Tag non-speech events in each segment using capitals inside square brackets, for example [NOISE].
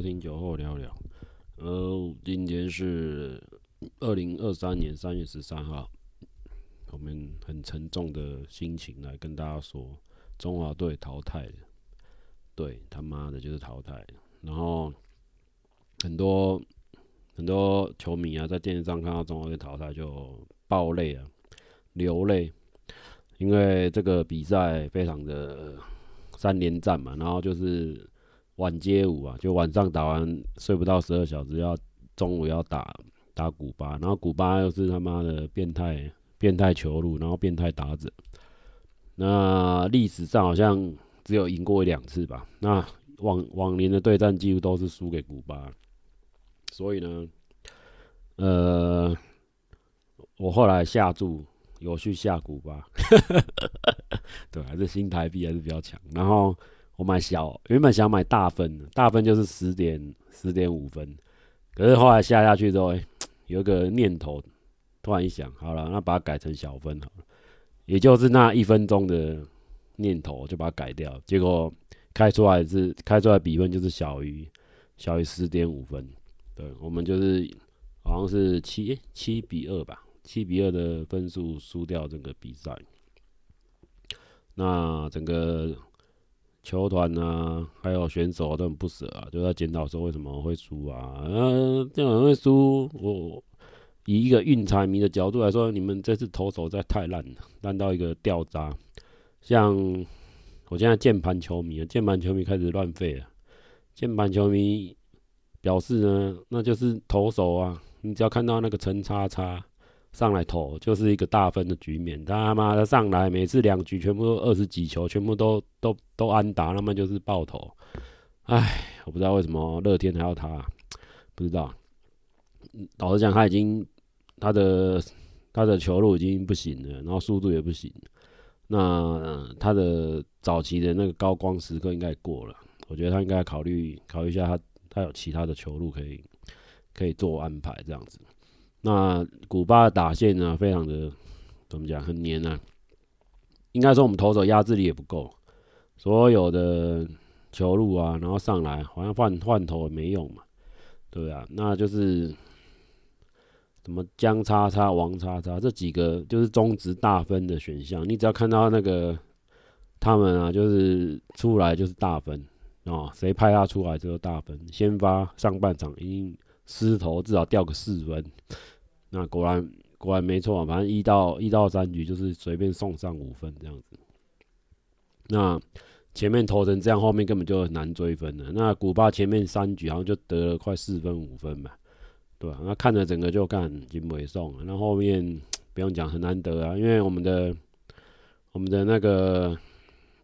听酒后聊聊。呃，今天是二零二三年三月十三号，我们很沉重的心情来跟大家说，中华队淘汰了。对，他妈的，就是淘汰。然后很多很多球迷啊，在电视上看到中华队淘汰就爆泪啊，流泪，因为这个比赛非常的三连战嘛，然后就是。晚街舞啊，就晚上打完睡不到十二小时，要中午要打打古巴，然后古巴又是他妈的变态变态球路，然后变态打者。那历史上好像只有赢过一两次吧。那往往年的对战几乎都是输给古巴，所以呢，呃，我后来下注有去下古巴，[LAUGHS] 对，还是新台币还是比较强，然后。我买小，原本想买大分的，大分就是十点十点五分，可是后来下下去之后，欸，有一个念头，突然一想，好了，那把它改成小分好了，也就是那一分钟的念头，就把它改掉，结果开出来是开出来比分就是小于小于十点五分，对，我们就是好像是七七比二吧，七比二的分数输掉这个比赛，那整个。球团啊，还有选手都很不舍啊，就在检讨说为什么会输啊？呃，这样会输。我以一个运彩迷的角度来说，你们这次投手在太烂了，烂到一个掉渣。像我现在键盘球迷啊，键盘球迷开始乱废了。键盘球迷表示呢，那就是投手啊，你只要看到那个陈叉叉。上来投就是一个大分的局面，他妈的上来每次两局全部都二十几球，全部都都都安打，那么就是爆头。唉，我不知道为什么乐天还要他，不知道。老实讲，他已经他的他的球路已经不行了，然后速度也不行。那、他的早期的那个高光时刻应该过了，我觉得他应该考虑考虑一下，他他有其他的球路可以可以做安排这样子。那古巴的打线呢，非常的怎么讲，很黏啊。应该说我们投手压制力也不够，所有的球路啊，然后上来好像换换头也没用嘛，对啊，那就是什么江叉叉、王叉叉这几个就是中值大分的选项，你只要看到那个他们啊，就是出来就是大分哦，谁派他出来就是大分。先发上半场已经失投，至少掉个四分。那果然果然没错，反正一到一到三局就是随便送上五分这样子。那前面投成这样，后面根本就很难追分了。那古巴前面三局好像就得了快四分五分吧，对吧？那看着整个就干已经没送了。那后面 [TSK] 不用讲，很难得啊，因为我们的我们的那个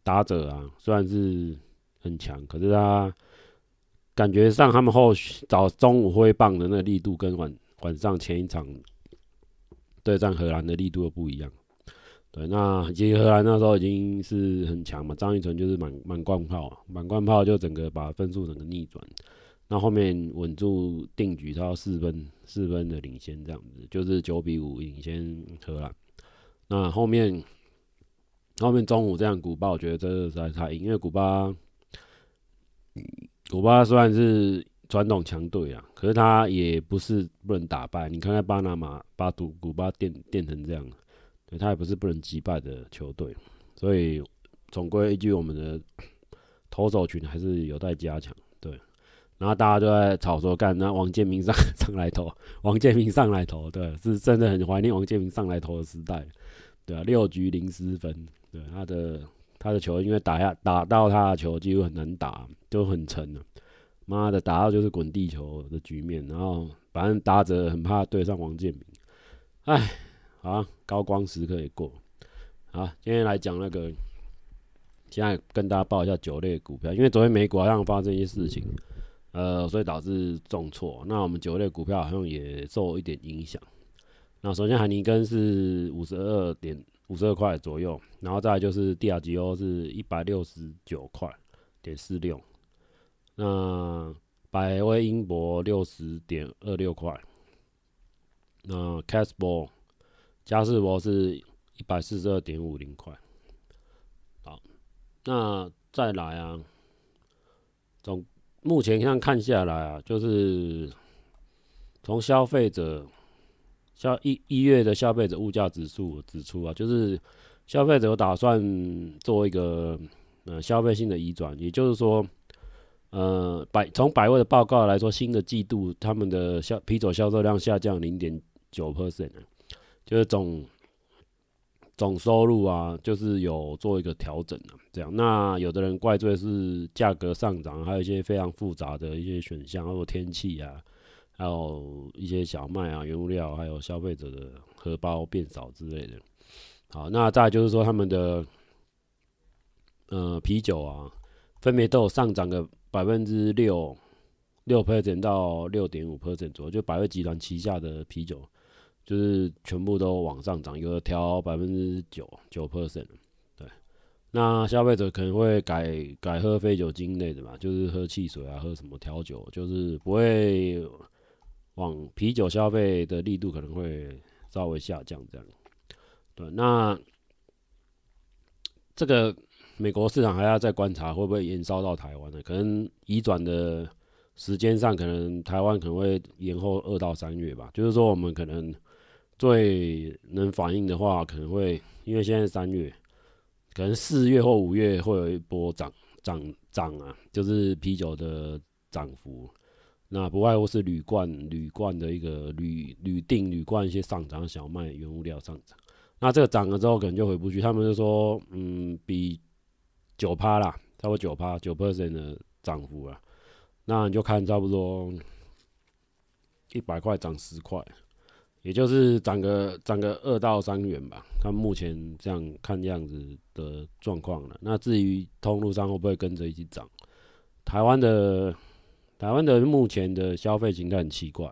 打者啊，虽然是很强，可是他感觉上他们后续找中午挥棒的那个力度跟晚。晚上前一场对战荷兰的力度又不一样，对，那其实荷兰那时候已经是很强嘛，张育成就是满满贯炮，满贯炮就整个把分数整个逆转，那后面稳住定局，到四分四分的领先这样子，就是九比五领先荷兰。那后面后面中午这样古巴，我觉得这实在太硬，因为古巴古巴虽然是。传统强队啊，可是他也不是不能打败。你看看巴拿马把古古巴电电成这样，对，他也不是不能击败的球队。所以总归一句，我们的投手群还是有待加强。对，然后大家都在吵说，干那王建民上 [LAUGHS] 上来投，王建民上来投，对，是真的很怀念王建民上来投的时代。对啊，六局零失分，对他的他的球，因为打下打到他的球几乎很难打，就很沉了。妈的，打到就是滚地球的局面，然后反正打者很怕对上王建民，哎，好啊，高光时刻也过，好，今天来讲那个，现在跟大家报一下酒类股票，因为昨天美股好像发生一些事情，呃，所以导致重挫，那我们酒类股票好像也受一点影响。那首先海尼根是五十二点五十二块左右，然后再来就是帝亚吉欧是一百六十九块点四六。那百威英博六十点二六块，那 Casbo 嘉士伯是一百四十二点五零块。好，那再来啊，总目前这样看下来啊，就是从消费者消一一月的消费者物价指数指出啊，就是消费者有打算做一个呃消费性的移转，也就是说，呃百从百位的报告来说，新的季度他们的销啤酒销售量下降零点九 percent，就是总。总收入啊，就是有做一个调整的，这样。那有的人怪罪是价格上涨，还有一些非常复杂的一些选项，包括天气啊，还有一些小麦啊、原物料，还有消费者的荷包变少之类的。好，那再就是说他们的呃啤酒啊，分别都有上涨个百分之六六 percent 到六点五 percent 左右，就百威集团旗下的啤酒。就是全部都往上涨，有的调百分之九九 percent，对。那消费者可能会改改喝非酒精类的嘛，就是喝汽水啊，喝什么调酒，就是不会往啤酒消费的力度可能会稍微下降这样。对，那这个美国市场还要再观察会不会延烧到台湾呢？可能移转的时间上，可能台湾可能会延后二到三月吧。就是说，我们可能。最能反映的话，可能会因为现在三月，可能四月或五月会有一波涨涨涨啊，就是啤酒的涨幅。那不外乎是铝罐、铝罐的一个铝铝锭、铝罐一些上涨，小麦原物料上涨。那这个涨了之后，可能就回不去。他们就说，嗯，比九趴啦，差不多九趴九 percent 的涨幅啊。那你就看差不多一百块涨十块。也就是涨个涨个二到三元吧，看目前这样看样子的状况了。那至于通路上会不会跟着一起涨？台湾的台湾的目前的消费形态很奇怪，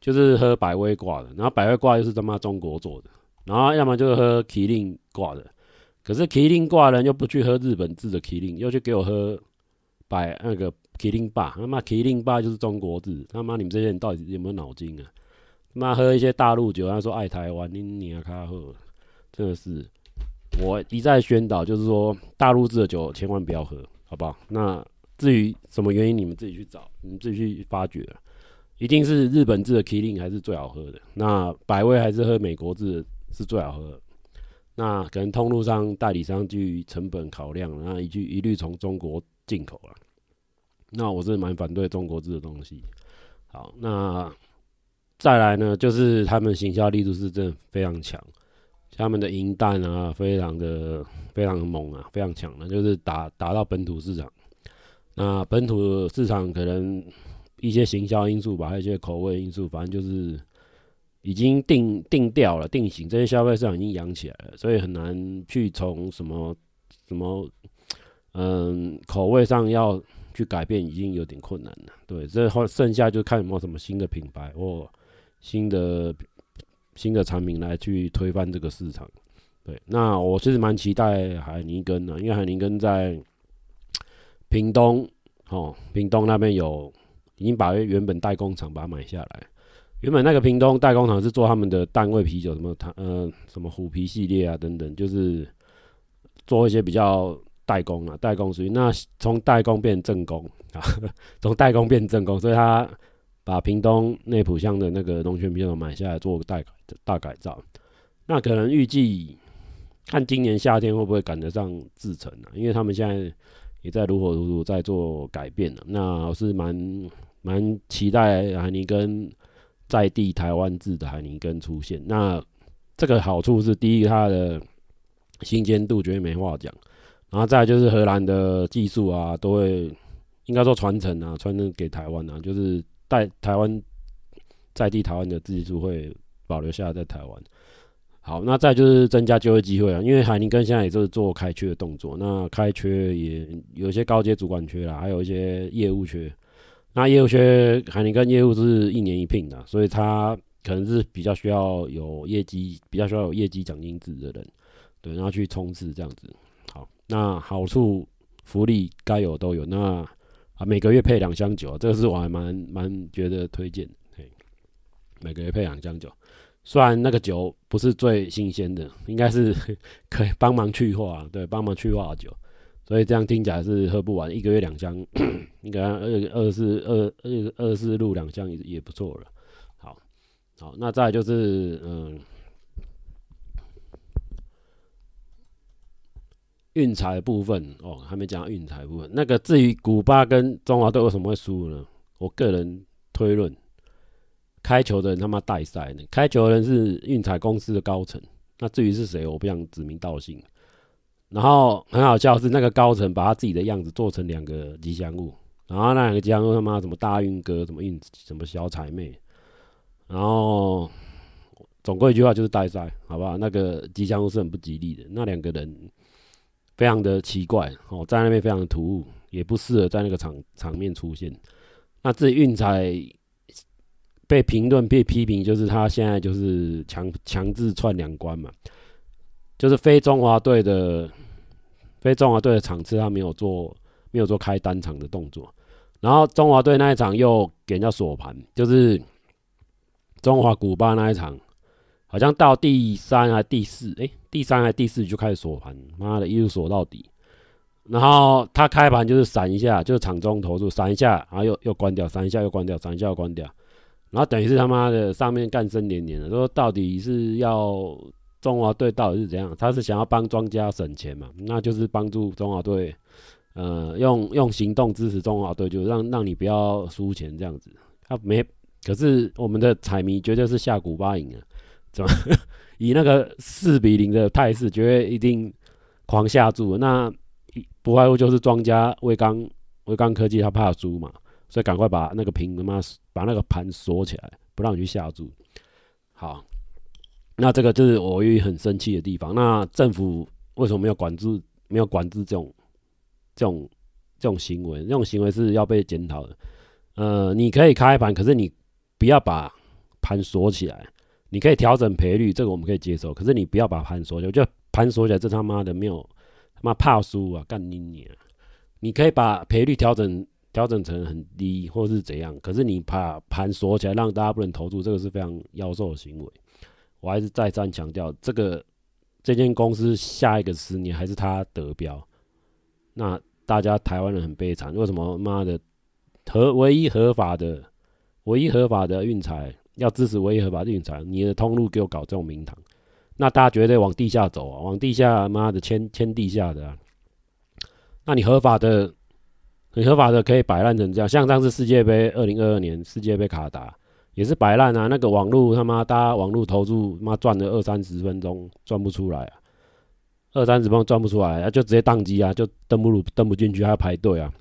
就是喝百威挂的，然后百威挂又是他妈中国做的，然后要么就是喝麒麟挂的，可是麒麟挂人又不去喝日本制的麒麟，又去给我喝百那个麒麟霸，他妈麒麟霸就是中国制，他妈你们这些人到底有没有脑筋啊？他妈喝一些大陆酒，他说爱台湾，你你啊卡喝，真的是我一再宣导，就是说大陆制的酒千万不要喝，好不好？那至于什么原因，你们自己去找，你们自己去发掘。一定是日本制的麒麟还是最好喝的，那百威还是喝美国制是最好喝。那可能通路上、代理商基于成本考量，那一句一律从中国进口了。那我是蛮反对中国制的东西。好，那。再来呢，就是他们行销力度是真的非常强，他们的银弹啊，非常的非常猛啊，非常强的，就是打打到本土市场。那本土市场可能一些行销因素吧，还有一些口味因素，反正就是已经定定调了，定型。这些消费市场已经养起来了，所以很难去从什么什么嗯口味上要去改变，已经有点困难了。对，这后剩下就看有没有什么新的品牌或。新的新的产品来去推翻这个市场，对，那我其实蛮期待海尼根的，因为海尼根在屏东，哦，屏东那边有已经把原本代工厂把它买下来，原本那个屏东代工厂是做他们的淡味啤酒，什么它呃什么虎皮系列啊等等，就是做一些比较代工啊，代工属于那从代工变正工啊，[LAUGHS] 从代工变正工，所以他。把屏东内埔乡的那个龙泉啤酒买下来做代大改大改造，那可能预计看今年夏天会不会赶得上制成啊？因为他们现在也在如火如荼在做改变了。那我是蛮蛮期待海尼根在地台湾制的海尼根出现。那这个好处是第一，它的新鲜度绝对没话讲，然后再就是荷兰的技术啊，都会应该说传承啊，传承给台湾啊，就是。在台湾在地台湾的技术会保留下来在台湾。好，那再就是增加就业机会啊，因为海宁根现在也是做开缺的动作，那开缺也有一些高阶主管缺啦，还有一些业务缺。那业务缺，海宁根业务是一年一聘的，所以他可能是比较需要有业绩，比较需要有业绩奖金制的人，对，然后去冲刺这样子。好，那好处福利该有都有。那啊，每个月配两箱酒，这个是我还蛮蛮觉得推荐的。嘿，每个月配两箱酒，虽然那个酒不是最新鲜的，应该是 [LAUGHS] 可以帮忙去化，对，帮忙去化酒，所以这样听起来是喝不完，一个月两箱，[COUGHS] 应该二二四二二二四路两箱也也不错了。好，好，那再就是嗯，运彩部分哦，还没讲运彩部分。那个至于古巴跟中华队为什么会输呢？我个人推论。开球的人他妈带赛呢？开球的人是运彩公司的高层，那至于是谁，我不想指名道姓。然后很好笑是那个高层把他自己的样子做成两个吉祥物，然后那两个吉祥物他妈什么大运哥，什么运什么小彩妹，然后总归一句话就是带赛，好不好？那个吉祥物是很不吉利的，那两个人非常的奇怪哦，在那边非常的突兀，也不适合在那个场场面出现。那至于运彩。被评论、被批评，就是他现在就是强强制串两关嘛，就是非中华队的非中华队的场次，他没有做没有做开单场的动作，然后中华队那一场又给人家锁盘，就是中华古巴那一场，好像到第三还第四，哎，第三还第四就开始锁盘，妈的，一路锁到底，然后他开盘就是闪一下，就是场中投注闪一下，然后又又关掉，闪一下又关掉，闪一下又关掉。然后等于是他妈的上面干声连连的，说到底是要中华队到底是怎样？他是想要帮庄家省钱嘛？那就是帮助中华队，呃，用用行动支持中华队，就让让你不要输钱这样子。他没，可是我们的彩迷绝对是下古巴赢啊，怎么 [LAUGHS] 以那个四比零的态势，绝对一定狂下注。那不外乎就是庄家威刚威刚科技他怕输嘛。所以赶快把那个屏他妈把那个盘锁起来，不让你去下注。好，那这个就是我也很生气的地方。那政府为什么没有管制？没有管制这种这种这种行为？这种行为是要被检讨的。呃，你可以开盘，可是你不要把盘锁起来。你可以调整赔率，这个我们可以接受。可是你不要把盘锁起来，就盘锁起来，这他妈的没有他妈怕输啊！干你娘！你可以把赔率调整。调整成很低，或是怎样？可是你把盘锁起来，让大家不能投注，这个是非常妖兽的行为。我还是再三强调，这个这间公司下一个十年还是他得标。那大家台湾人很悲惨，为什么妈的合唯一合法的、唯一合法的运彩要支持唯一合法的运彩？你的通路给我搞这种名堂，那大家绝对往地下走啊，往地下妈的签签地下的啊。那你合法的？很合法的可以摆烂成这样，像上次世界杯，二零二二年世界杯卡达也是摆烂啊。那个网络他妈，大家网络投注妈赚了二三十分钟赚不出来啊，二三十分钟赚不出来啊，就直接宕机啊，就登不入登不进去，还要排队啊。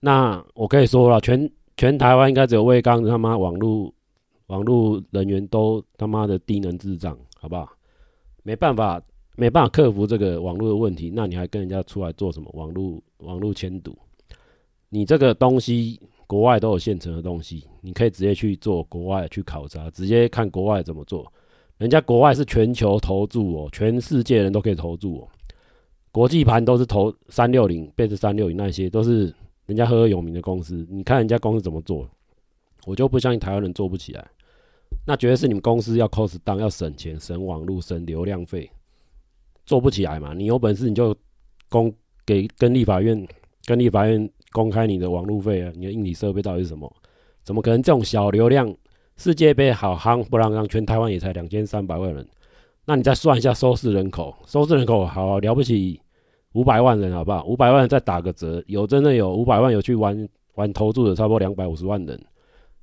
那我可以说了，全全台湾应该只有威刚他妈网络网络人员都他妈的低能智障，好不好？没办法，没办法克服这个网络的问题，那你还跟人家出来做什么？网络网络签赌？你这个东西，国外都有现成的东西，你可以直接去做国外去考察，直接看国外怎么做。人家国外是全球投注哦，全世界人都可以投注哦。国际盘都是投三六零、Bet 三六零那些，都是人家赫赫有名的公司。你看人家公司怎么做，我就不相信台湾人做不起来。那绝对是你们公司要 cost down，要省钱、省网路、省流量费，做不起来嘛？你有本事你就公给跟立法院，跟立法院。公开你的网路费啊，你的硬体设备到底是什么？怎么可能这种小流量世界杯好夯不让让全台湾也才两千三百万人？那你再算一下收视人口，收视人口好，好了不起五百万人好不好？五百万人再打个折，有真的有五百万有去玩玩投注的，差不多两百五十万人，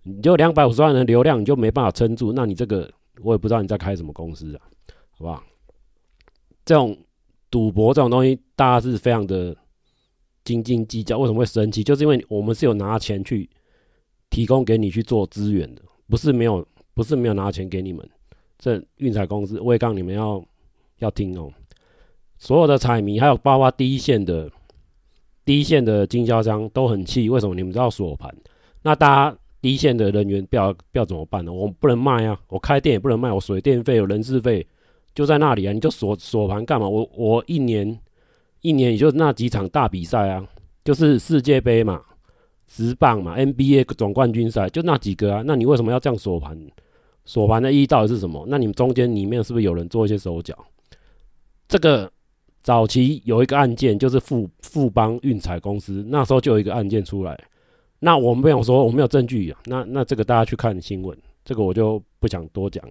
你就两百五十万人流量你就没办法撑住，那你这个我也不知道你在开什么公司啊，好不好？这种赌博这种东西，大家是非常的。斤斤计较，为什么会生气？就是因为我们是有拿钱去提供给你去做资源的，不是没有，不是没有拿钱给你们。这运彩公司，我也告你们要要听哦。所有的彩迷，还有包括第一线的第一线的经销商都很气，为什么你们都要锁盘？那大家第一线的人员不要不要怎么办呢？我不能卖啊，我开店也不能卖，我水电费有人事费就在那里啊，你就锁锁盘干嘛？我我一年。一年也就那几场大比赛啊，就是世界杯嘛、职棒嘛、NBA 总冠军赛，就那几个啊。那你为什么要这样锁盘？锁盘的意义到底是什么？那你们中间里面是不是有人做一些手脚？这个早期有一个案件，就是富富邦运彩公司，那时候就有一个案件出来。那我们不想说，我没有证据啊。那那这个大家去看新闻，这个我就不想多讲。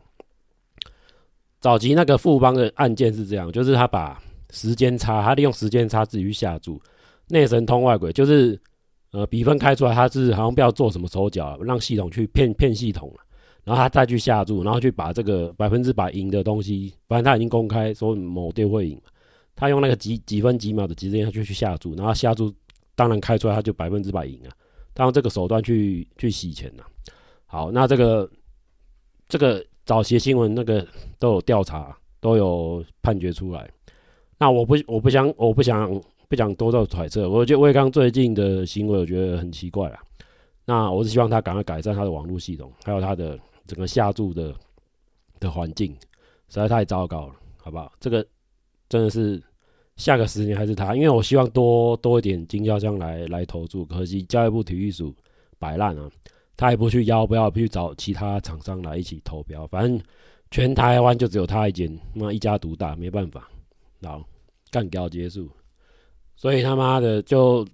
早期那个富邦的案件是这样，就是他把时间差，他利用时间差自己去下注，内神通外鬼，就是呃比分开出来，他是好像不要做什么手脚，让系统去骗骗系统，然后他再去下注，然后去把这个百分之百赢的东西，反正他已经公开说某队会赢，他用那个几几分几秒的时间他就去下注，然后下注当然开出来他就百分之百赢啊，他用这个手段去去洗钱呐。好，那这个这个。早期新闻那个都有调查，都有判决出来。那我不我不想我不想不想多做揣测。我觉得魏刚最近的行为，我觉得很奇怪啊。那我是希望他赶快改善他的网络系统，还有他的整个下注的的环境，实在太糟糕了，好不好？这个真的是下个十年还是他，因为我希望多多一点经销商来来投注，可惜教育部体育署摆烂啊。他也不去邀，不要不去找其他厂商来一起投标，反正全台湾就只有他一间，那一家独大，没办法，然后干掉结束。所以他妈的就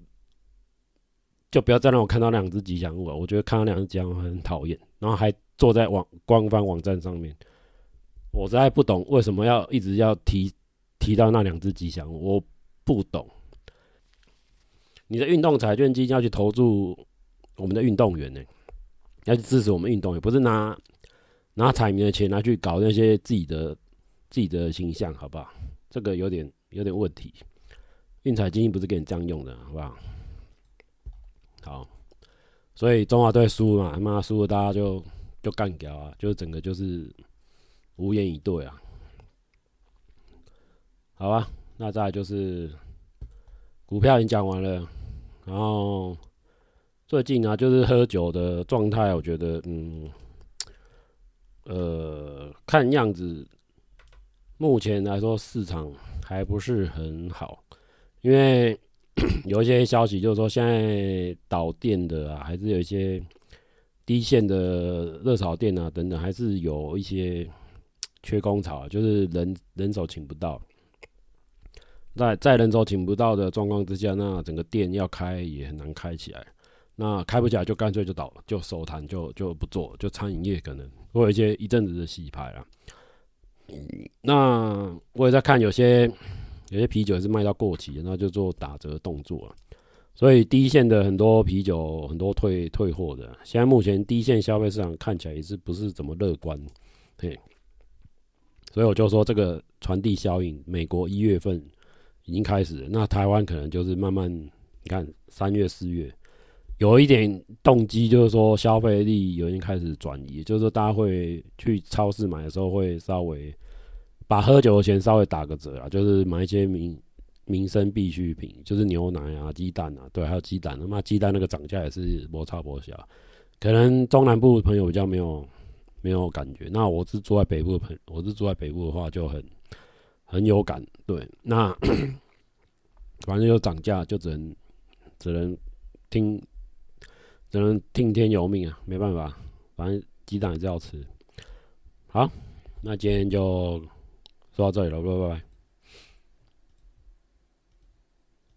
就不要再让我看到两只吉祥物了，我觉得看到两只吉祥物很讨厌，然后还坐在网官方网站上面，我实在不懂为什么要一直要提提到那两只吉祥物，我不懂。你的运动彩券基金要去投注我们的运动员呢、要去支持我们运动，也不是拿拿彩民的钱拿去搞那些自己的自己的形象，好不好？这个有点有点问题。运彩基金不是给你这样用的，好不好？好，所以中华队输了嘛，他妈输了，大家就就干掉啊，就整个就是无言以对啊。好吧，那再就是股票已经讲完了，然后。最近啊，就是喝酒的状态，我觉得，嗯，呃，看样子，目前来说市场还不是很好，因为 [COUGHS] 有一些消息就是说，现在导电的啊，还是有一些低线的热炒店啊等等，还是有一些缺工潮，就是人人手请不到，在在人手请不到的状况之下，那整个店要开也很难开起来。那开不起来就干脆就倒了，就收摊，就就不做，就餐饮业可能会有一些一阵子的洗牌那我也在看有些有些啤酒是卖到过期，那就做打折动作了。所以第一线的很多啤酒很多退退货的，现在目前第一线消费市场看起来也是不是怎么乐观，对。所以我就说这个传递效应，美国一月份已经开始了，那台湾可能就是慢慢，你看三月四月。有一点动机，就是说消费力已经开始转移，就是说大家会去超市买的时候，会稍微把喝酒的钱稍微打个折啊，就是买一些民民生必需品，就是牛奶啊、鸡蛋啊，对，还有鸡蛋，他妈鸡蛋那个涨价也是摩擦摩小，可能中南部的朋友比较没有没有感觉，那我是住在北部的朋友，我是住在北部的话就很很有感，对，那反正就涨价，就只能只能听。只能听天由命啊，没办法，反正鸡蛋还是要吃。好，那今天就说到这里了，拜拜。